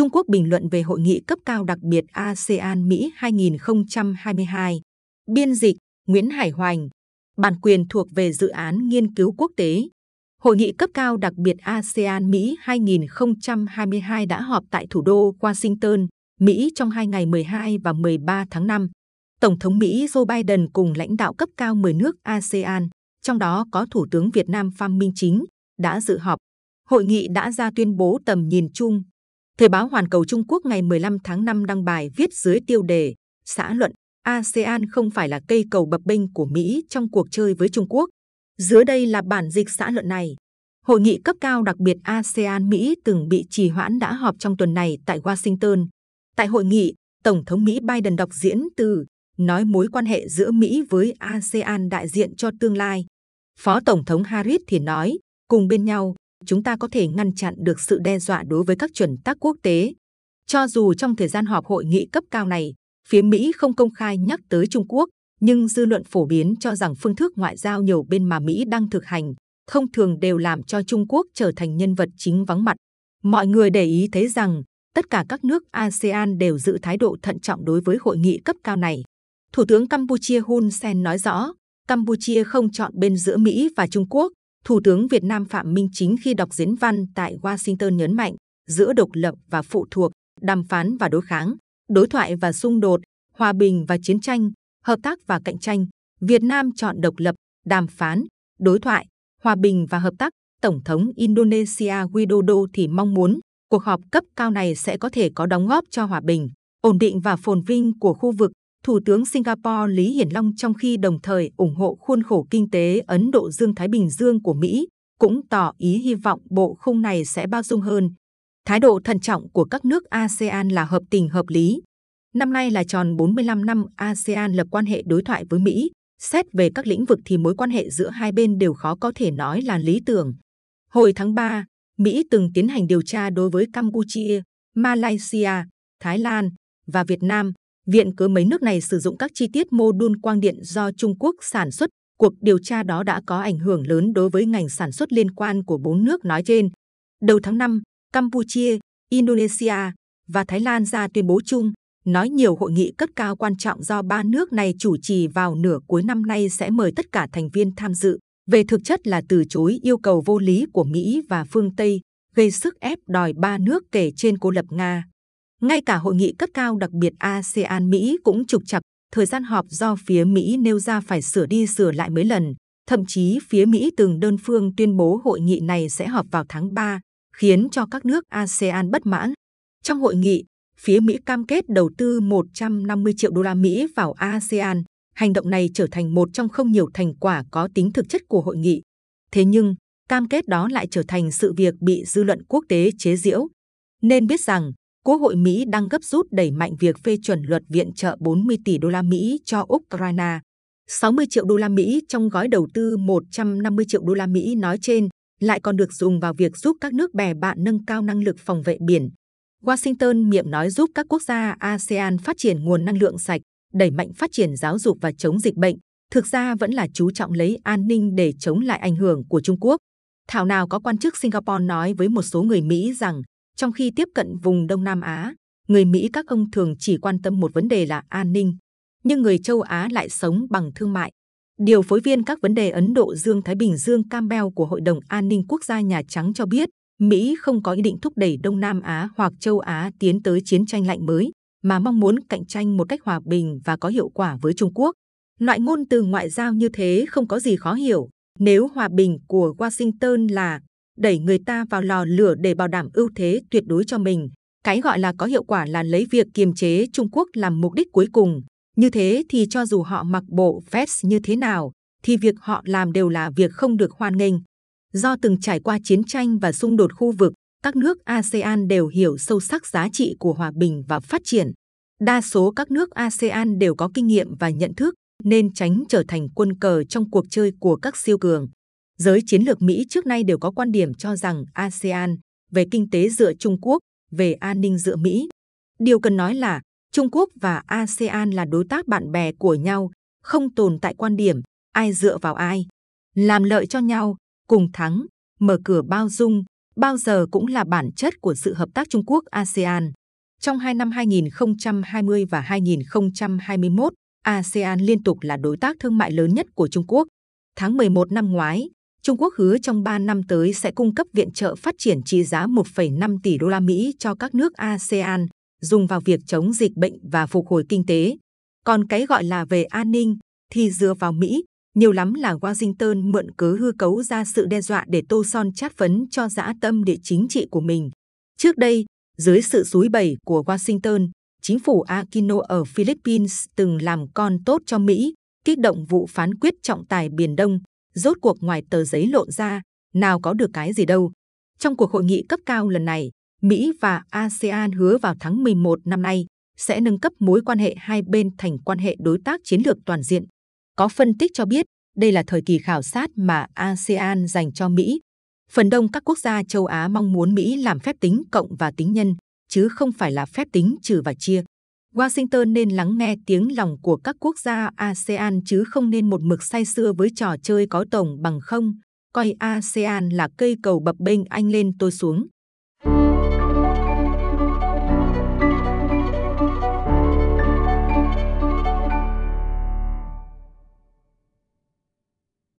Trung Quốc bình luận về hội nghị cấp cao đặc biệt ASEAN-Mỹ 2022. Biên dịch Nguyễn Hải Hoành. Bản quyền thuộc về dự án nghiên cứu quốc tế. Hội nghị cấp cao đặc biệt ASEAN-Mỹ 2022 đã họp tại thủ đô Washington, Mỹ trong hai ngày 12 và 13 tháng 5. Tổng thống Mỹ Joe Biden cùng lãnh đạo cấp cao 10 nước ASEAN, trong đó có Thủ tướng Việt Nam Phạm Minh Chính, đã dự họp. Hội nghị đã ra tuyên bố tầm nhìn chung. Thời báo Hoàn cầu Trung Quốc ngày 15 tháng 5 đăng bài viết dưới tiêu đề xã luận ASEAN không phải là cây cầu bập bênh của Mỹ trong cuộc chơi với Trung Quốc. Dưới đây là bản dịch xã luận này. Hội nghị cấp cao đặc biệt ASEAN-Mỹ từng bị trì hoãn đã họp trong tuần này tại Washington. Tại hội nghị, Tổng thống Mỹ Biden đọc diễn từ nói mối quan hệ giữa Mỹ với ASEAN đại diện cho tương lai. Phó Tổng thống Harris thì nói, cùng bên nhau, chúng ta có thể ngăn chặn được sự đe dọa đối với các chuẩn tắc quốc tế. Cho dù trong thời gian họp hội nghị cấp cao này, phía Mỹ không công khai nhắc tới Trung Quốc, nhưng dư luận phổ biến cho rằng phương thức ngoại giao nhiều bên mà Mỹ đang thực hành thông thường đều làm cho Trung Quốc trở thành nhân vật chính vắng mặt. Mọi người để ý thấy rằng tất cả các nước ASEAN đều giữ thái độ thận trọng đối với hội nghị cấp cao này. Thủ tướng Campuchia Hun Sen nói rõ, Campuchia không chọn bên giữa Mỹ và Trung Quốc. Thủ tướng Việt Nam Phạm Minh Chính khi đọc diễn văn tại Washington nhấn mạnh giữa độc lập và phụ thuộc, đàm phán và đối kháng, đối thoại và xung đột, hòa bình và chiến tranh, hợp tác và cạnh tranh. Việt Nam chọn độc lập, đàm phán, đối thoại, hòa bình và hợp tác. Tổng thống Indonesia Widodo thì mong muốn cuộc họp cấp cao này sẽ có thể có đóng góp cho hòa bình, ổn định và phồn vinh của khu vực. Thủ tướng Singapore Lý Hiển Long trong khi đồng thời ủng hộ khuôn khổ kinh tế Ấn Độ Dương-Thái Bình Dương của Mỹ, cũng tỏ ý hy vọng bộ khung này sẽ bao dung hơn. Thái độ thận trọng của các nước ASEAN là hợp tình hợp lý. Năm nay là tròn 45 năm ASEAN lập quan hệ đối thoại với Mỹ. Xét về các lĩnh vực thì mối quan hệ giữa hai bên đều khó có thể nói là lý tưởng. Hồi tháng 3, Mỹ từng tiến hành điều tra đối với Campuchia, Malaysia, Thái Lan và Việt Nam. Viện cớ mấy nước này sử dụng các chi tiết mô đun quang điện do Trung Quốc sản xuất. Cuộc điều tra đó đã có ảnh hưởng lớn đối với ngành sản xuất liên quan của bốn nước nói trên. Đầu tháng 5, Campuchia, Indonesia và Thái Lan ra tuyên bố chung, nói nhiều hội nghị cấp cao quan trọng do ba nước này chủ trì vào nửa cuối năm nay sẽ mời tất cả thành viên tham dự về thực chất là từ chối yêu cầu vô lý của Mỹ và phương Tây, gây sức ép đòi ba nước kể trên cô lập Nga. Ngay cả hội nghị cấp cao đặc biệt ASEAN-Mỹ cũng trục chặt, thời gian họp do phía Mỹ nêu ra phải sửa đi sửa lại mấy lần. Thậm chí phía Mỹ từng đơn phương tuyên bố hội nghị này sẽ họp vào tháng 3, khiến cho các nước ASEAN bất mãn. Trong hội nghị, phía Mỹ cam kết đầu tư 150 triệu đô la Mỹ vào ASEAN, Hành động này trở thành một trong không nhiều thành quả có tính thực chất của hội nghị. Thế nhưng, cam kết đó lại trở thành sự việc bị dư luận quốc tế chế giễu. Nên biết rằng, Quốc hội Mỹ đang gấp rút đẩy mạnh việc phê chuẩn luật viện trợ 40 tỷ đô la Mỹ cho Ukraine. 60 triệu đô la Mỹ trong gói đầu tư 150 triệu đô la Mỹ nói trên lại còn được dùng vào việc giúp các nước bè bạn nâng cao năng lực phòng vệ biển. Washington miệng nói giúp các quốc gia ASEAN phát triển nguồn năng lượng sạch, đẩy mạnh phát triển giáo dục và chống dịch bệnh, thực ra vẫn là chú trọng lấy an ninh để chống lại ảnh hưởng của Trung Quốc. Thảo nào có quan chức Singapore nói với một số người Mỹ rằng, trong khi tiếp cận vùng Đông Nam Á, người Mỹ các ông thường chỉ quan tâm một vấn đề là an ninh, nhưng người châu Á lại sống bằng thương mại. Điều phối viên các vấn đề Ấn Độ Dương-Thái Bình Dương Campbell của Hội đồng An ninh Quốc gia Nhà Trắng cho biết, Mỹ không có ý định thúc đẩy Đông Nam Á hoặc châu Á tiến tới chiến tranh lạnh mới mà mong muốn cạnh tranh một cách hòa bình và có hiệu quả với Trung Quốc. Loại ngôn từ ngoại giao như thế không có gì khó hiểu. Nếu hòa bình của Washington là đẩy người ta vào lò lửa để bảo đảm ưu thế tuyệt đối cho mình, cái gọi là có hiệu quả là lấy việc kiềm chế Trung Quốc làm mục đích cuối cùng. Như thế thì cho dù họ mặc bộ vest như thế nào, thì việc họ làm đều là việc không được hoan nghênh. Do từng trải qua chiến tranh và xung đột khu vực, các nước ASEAN đều hiểu sâu sắc giá trị của hòa bình và phát triển. Đa số các nước ASEAN đều có kinh nghiệm và nhận thức nên tránh trở thành quân cờ trong cuộc chơi của các siêu cường. Giới chiến lược Mỹ trước nay đều có quan điểm cho rằng ASEAN về kinh tế dựa Trung Quốc, về an ninh dựa Mỹ. Điều cần nói là Trung Quốc và ASEAN là đối tác bạn bè của nhau, không tồn tại quan điểm ai dựa vào ai. Làm lợi cho nhau, cùng thắng, mở cửa bao dung, bao giờ cũng là bản chất của sự hợp tác Trung Quốc-ASEAN. Trong hai năm 2020 và 2021, ASEAN liên tục là đối tác thương mại lớn nhất của Trung Quốc. Tháng 11 năm ngoái, Trung Quốc hứa trong 3 năm tới sẽ cung cấp viện trợ phát triển trị giá 1,5 tỷ đô la Mỹ cho các nước ASEAN, dùng vào việc chống dịch bệnh và phục hồi kinh tế. Còn cái gọi là về an ninh thì dựa vào Mỹ, nhiều lắm là Washington mượn cớ hư cấu ra sự đe dọa để tô son chát phấn cho dã tâm địa chính trị của mình. Trước đây, dưới sự suối bẩy của Washington, chính phủ Aquino ở Philippines từng làm con tốt cho Mỹ, kích động vụ phán quyết trọng tài Biển Đông. Rốt cuộc ngoài tờ giấy lộn ra, nào có được cái gì đâu. Trong cuộc hội nghị cấp cao lần này, Mỹ và ASEAN hứa vào tháng 11 năm nay sẽ nâng cấp mối quan hệ hai bên thành quan hệ đối tác chiến lược toàn diện. Có phân tích cho biết đây là thời kỳ khảo sát mà ASEAN dành cho Mỹ. Phần đông các quốc gia châu Á mong muốn Mỹ làm phép tính cộng và tính nhân, chứ không phải là phép tính trừ và chia. Washington nên lắng nghe tiếng lòng của các quốc gia ASEAN chứ không nên một mực say sưa với trò chơi có tổng bằng không, coi ASEAN là cây cầu bập bênh anh lên tôi xuống.